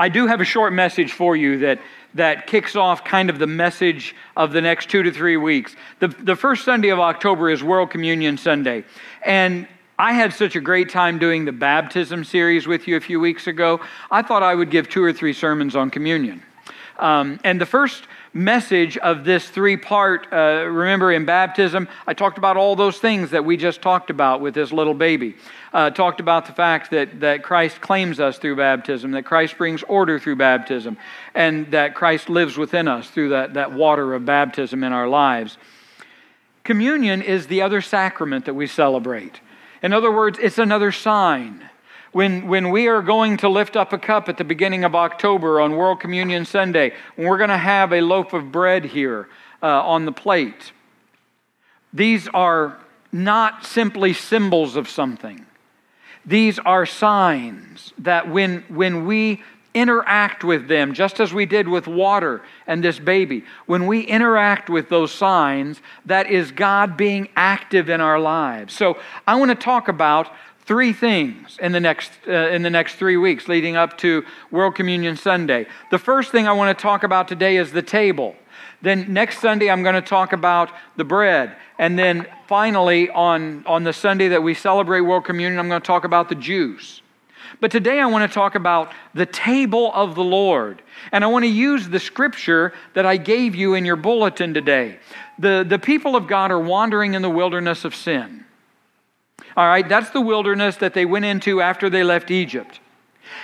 I do have a short message for you that, that kicks off kind of the message of the next two to three weeks. The, the first Sunday of October is World Communion Sunday. And I had such a great time doing the baptism series with you a few weeks ago. I thought I would give two or three sermons on communion. Um, and the first message of this three part, uh, remember in baptism, I talked about all those things that we just talked about with this little baby. Uh, talked about the fact that, that Christ claims us through baptism, that Christ brings order through baptism, and that Christ lives within us through that, that water of baptism in our lives. Communion is the other sacrament that we celebrate. In other words, it's another sign. When, when we are going to lift up a cup at the beginning of October on World Communion Sunday, when we're going to have a loaf of bread here uh, on the plate, these are not simply symbols of something. These are signs that when, when we interact with them, just as we did with water and this baby, when we interact with those signs, that is God being active in our lives. So I want to talk about three things in the next uh, in the next 3 weeks leading up to World Communion Sunday. The first thing I want to talk about today is the table. Then next Sunday I'm going to talk about the bread. And then finally on on the Sunday that we celebrate World Communion I'm going to talk about the juice. But today I want to talk about the table of the Lord. And I want to use the scripture that I gave you in your bulletin today. The, the people of God are wandering in the wilderness of sin. All right, that's the wilderness that they went into after they left Egypt.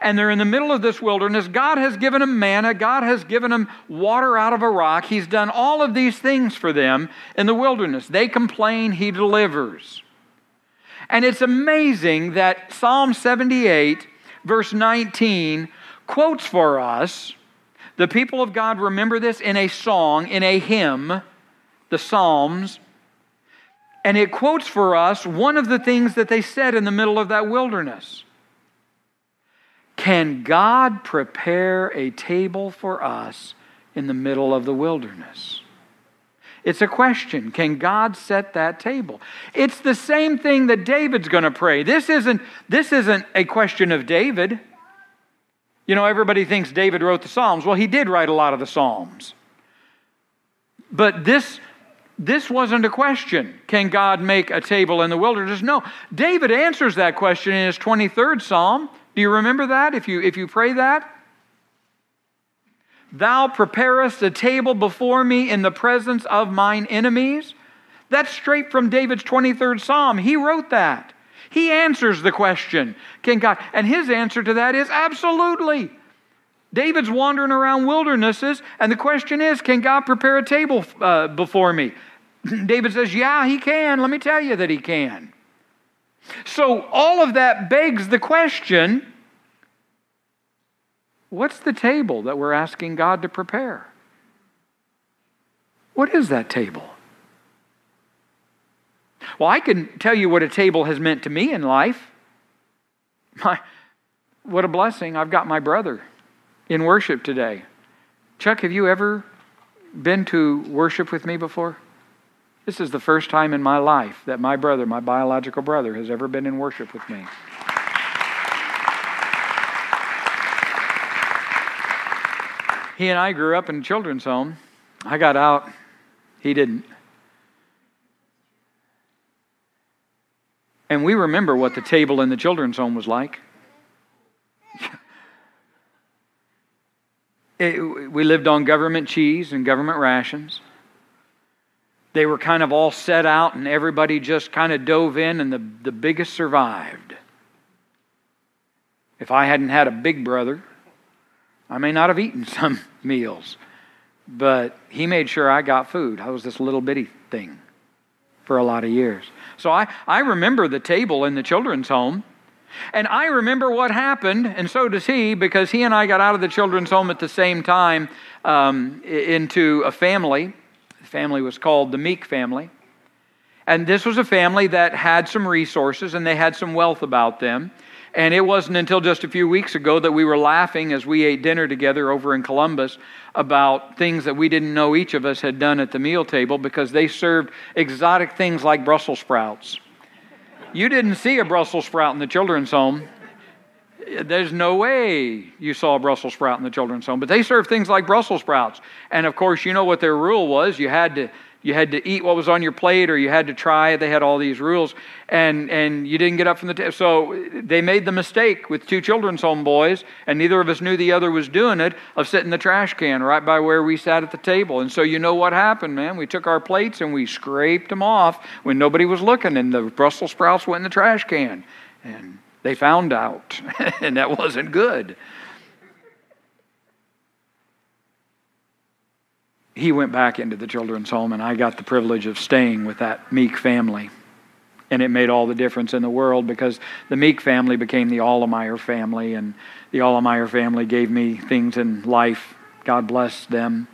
And they're in the middle of this wilderness. God has given them manna. God has given them water out of a rock. He's done all of these things for them in the wilderness. They complain, He delivers. And it's amazing that Psalm 78, verse 19, quotes for us the people of God remember this in a song, in a hymn, the Psalms. And it quotes for us one of the things that they said in the middle of that wilderness. Can God prepare a table for us in the middle of the wilderness? It's a question. Can God set that table? It's the same thing that David's going to pray. This isn't, this isn't a question of David. You know, everybody thinks David wrote the Psalms. Well, he did write a lot of the Psalms. But this this wasn't a question. Can God make a table in the wilderness? No. David answers that question in his 23rd Psalm. Do you remember that if you, if you pray that? Thou preparest a table before me in the presence of mine enemies. That's straight from David's 23rd Psalm. He wrote that. He answers the question, Can God? And his answer to that is absolutely. David's wandering around wildernesses, and the question is, Can God prepare a table uh, before me? David says, Yeah, he can. Let me tell you that he can. So, all of that begs the question what's the table that we're asking God to prepare? What is that table? Well, I can tell you what a table has meant to me in life. My, what a blessing. I've got my brother in worship today. Chuck, have you ever been to worship with me before? This is the first time in my life that my brother, my biological brother, has ever been in worship with me. He and I grew up in a children's home. I got out, he didn't. And we remember what the table in the children's home was like. It, we lived on government cheese and government rations. They were kind of all set out, and everybody just kind of dove in, and the, the biggest survived. If I hadn't had a big brother, I may not have eaten some meals, but he made sure I got food. I was this little bitty thing for a lot of years. So I, I remember the table in the children's home. And I remember what happened, and so does he, because he and I got out of the children's home at the same time um, into a family family was called the Meek family. And this was a family that had some resources and they had some wealth about them. And it wasn't until just a few weeks ago that we were laughing as we ate dinner together over in Columbus about things that we didn't know each of us had done at the meal table because they served exotic things like Brussels sprouts. You didn't see a Brussels sprout in the children's home. There's no way you saw a Brussels sprout in the children's home. But they served things like Brussels sprouts. And of course, you know what their rule was. You had to you had to eat what was on your plate or you had to try they had all these rules and and you didn't get up from the table so they made the mistake with two children's home boys and neither of us knew the other was doing it of sitting the trash can right by where we sat at the table and so you know what happened man we took our plates and we scraped them off when nobody was looking and the brussels sprouts went in the trash can and they found out and that wasn't good he went back into the children's home, and I got the privilege of staying with that Meek family. And it made all the difference in the world because the Meek family became the Allemeyer family, and the Allemeyer family gave me things in life, God bless them,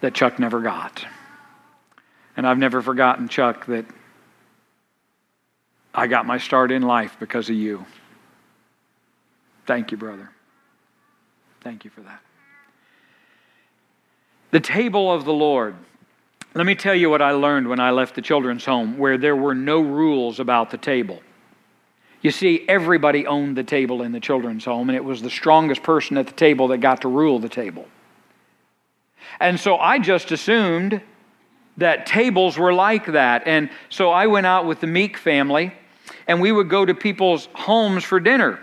that Chuck never got. And I've never forgotten, Chuck, that I got my start in life because of you. Thank you, brother. Thank you for that. The table of the Lord. Let me tell you what I learned when I left the children's home, where there were no rules about the table. You see, everybody owned the table in the children's home, and it was the strongest person at the table that got to rule the table. And so I just assumed that tables were like that. And so I went out with the Meek family, and we would go to people's homes for dinner.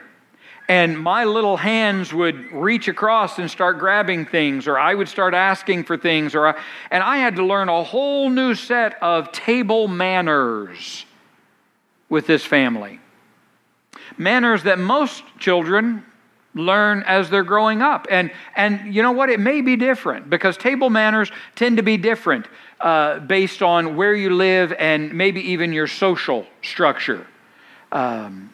And my little hands would reach across and start grabbing things or i would start asking for things or I, and i had to learn a whole new set of table manners with this family. Manners that most children learn as they're growing up. And and you know what? It may be different because table manners tend to be different uh, based on where you live and maybe even your social structure um,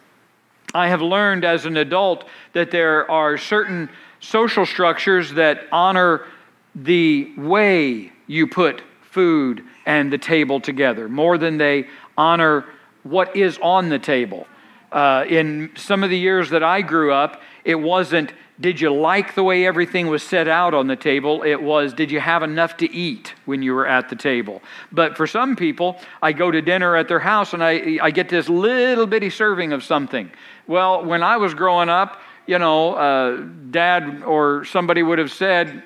I have learned as an adult that there are certain social structures that honor the way you put food and the table together more than they honor what is on the table. Uh, in some of the years that I grew up, it wasn't, did you like the way everything was set out on the table? It was, did you have enough to eat when you were at the table? But for some people, I go to dinner at their house and I, I get this little bitty serving of something. Well, when I was growing up, you know, uh, dad or somebody would have said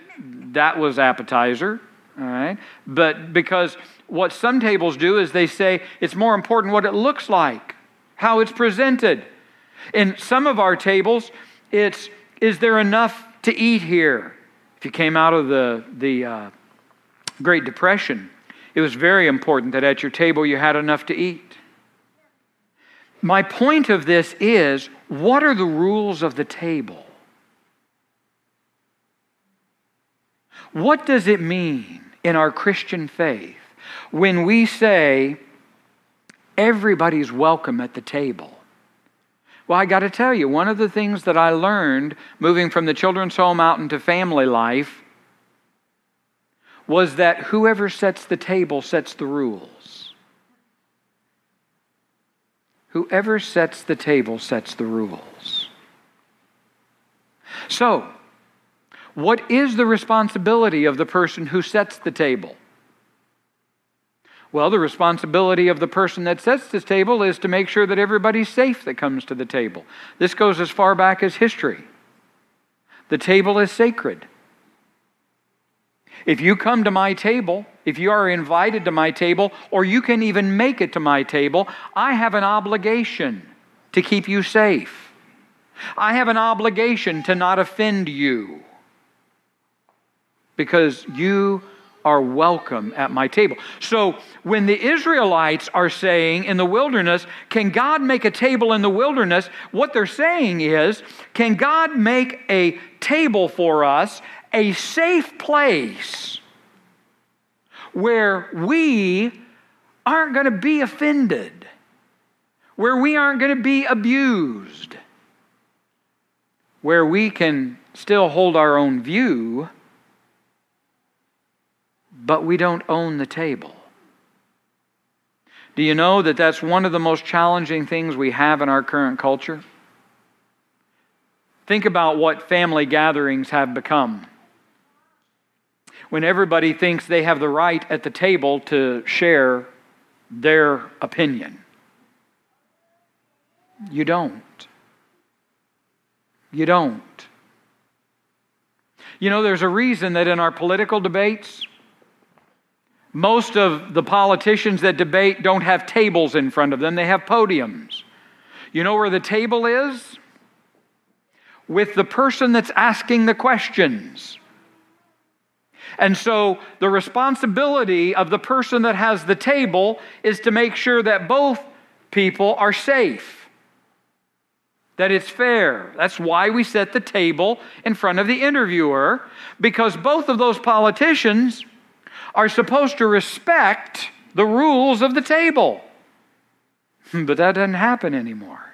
that was appetizer, all right? But because what some tables do is they say it's more important what it looks like, how it's presented. In some of our tables, it's is there enough to eat here? If you came out of the, the uh, Great Depression, it was very important that at your table you had enough to eat. My point of this is what are the rules of the table? What does it mean in our Christian faith when we say everybody's welcome at the table? Well, I got to tell you, one of the things that I learned moving from the children's home out into family life was that whoever sets the table sets the rules. Whoever sets the table sets the rules. So, what is the responsibility of the person who sets the table? Well, the responsibility of the person that sets this table is to make sure that everybody's safe that comes to the table. This goes as far back as history. The table is sacred. If you come to my table, if you are invited to my table, or you can even make it to my table, I have an obligation to keep you safe. I have an obligation to not offend you because you are welcome at my table. So when the Israelites are saying in the wilderness, Can God make a table in the wilderness? What they're saying is, Can God make a table for us a safe place where we aren't going to be offended, where we aren't going to be abused, where we can still hold our own view, but we don't own the table. Do you know that that's one of the most challenging things we have in our current culture? Think about what family gatherings have become when everybody thinks they have the right at the table to share their opinion. You don't. You don't. You know, there's a reason that in our political debates, most of the politicians that debate don't have tables in front of them, they have podiums. You know where the table is? With the person that's asking the questions. And so the responsibility of the person that has the table is to make sure that both people are safe, that it's fair. That's why we set the table in front of the interviewer, because both of those politicians are supposed to respect the rules of the table. But that doesn't happen anymore.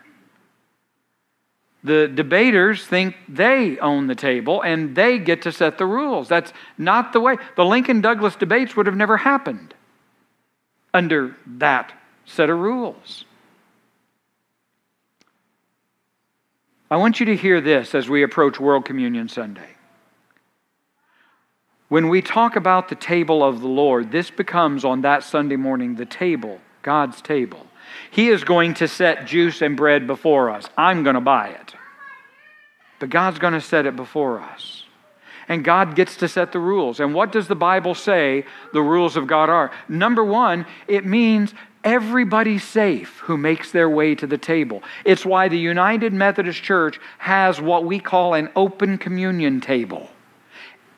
The debaters think they own the table and they get to set the rules. That's not the way. The Lincoln Douglas debates would have never happened under that set of rules. I want you to hear this as we approach World Communion Sunday. When we talk about the table of the Lord, this becomes on that Sunday morning the table, God's table. He is going to set juice and bread before us. I'm going to buy it. But God's going to set it before us. And God gets to set the rules. And what does the Bible say the rules of God are? Number one, it means everybody's safe who makes their way to the table. It's why the United Methodist Church has what we call an open communion table.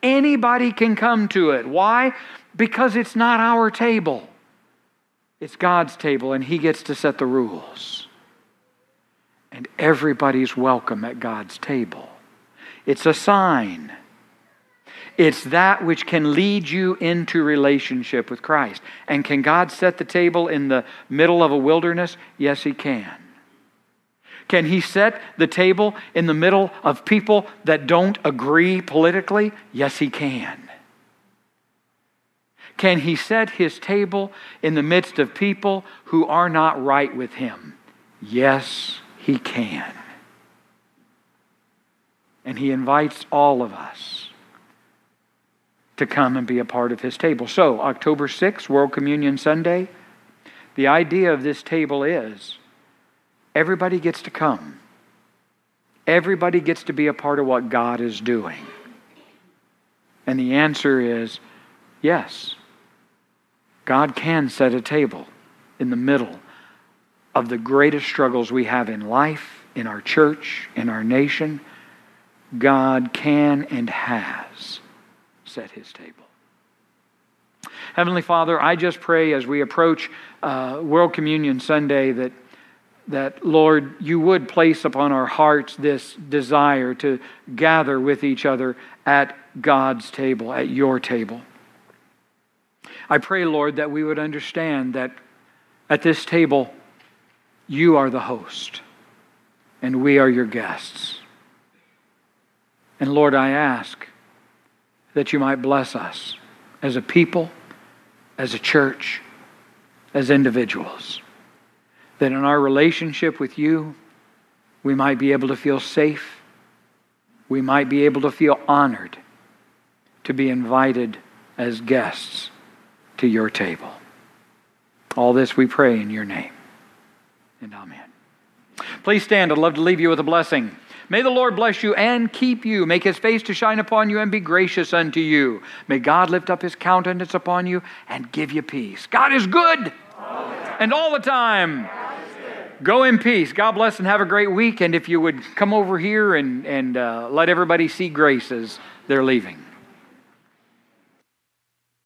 Anybody can come to it. Why? Because it's not our table, it's God's table, and He gets to set the rules. And everybody's welcome at God's table. It's a sign. It's that which can lead you into relationship with Christ. And can God set the table in the middle of a wilderness? Yes, He can. Can he set the table in the middle of people that don't agree politically? Yes, he can. Can he set his table in the midst of people who are not right with him? Yes, he can. And he invites all of us to come and be a part of his table. So, October 6th, World Communion Sunday, the idea of this table is Everybody gets to come. Everybody gets to be a part of what God is doing. And the answer is yes. God can set a table in the middle of the greatest struggles we have in life, in our church, in our nation. God can and has set his table. Heavenly Father, I just pray as we approach uh, World Communion Sunday that that, Lord, you would place upon our hearts this desire to gather with each other at God's table, at your table. I pray, Lord, that we would understand that at this table, you are the host and we are your guests. And Lord, I ask that you might bless us as a people, as a church, as individuals that in our relationship with you, we might be able to feel safe. We might be able to feel honored to be invited as guests to your table. All this we pray in your name. And amen. Please stand. I'd love to leave you with a blessing. May the Lord bless you and keep you, make his face to shine upon you and be gracious unto you. May God lift up his countenance upon you and give you peace. God is good all and all the time. Go in peace. God bless and have a great week. And if you would come over here and, and uh, let everybody see grace as they're leaving.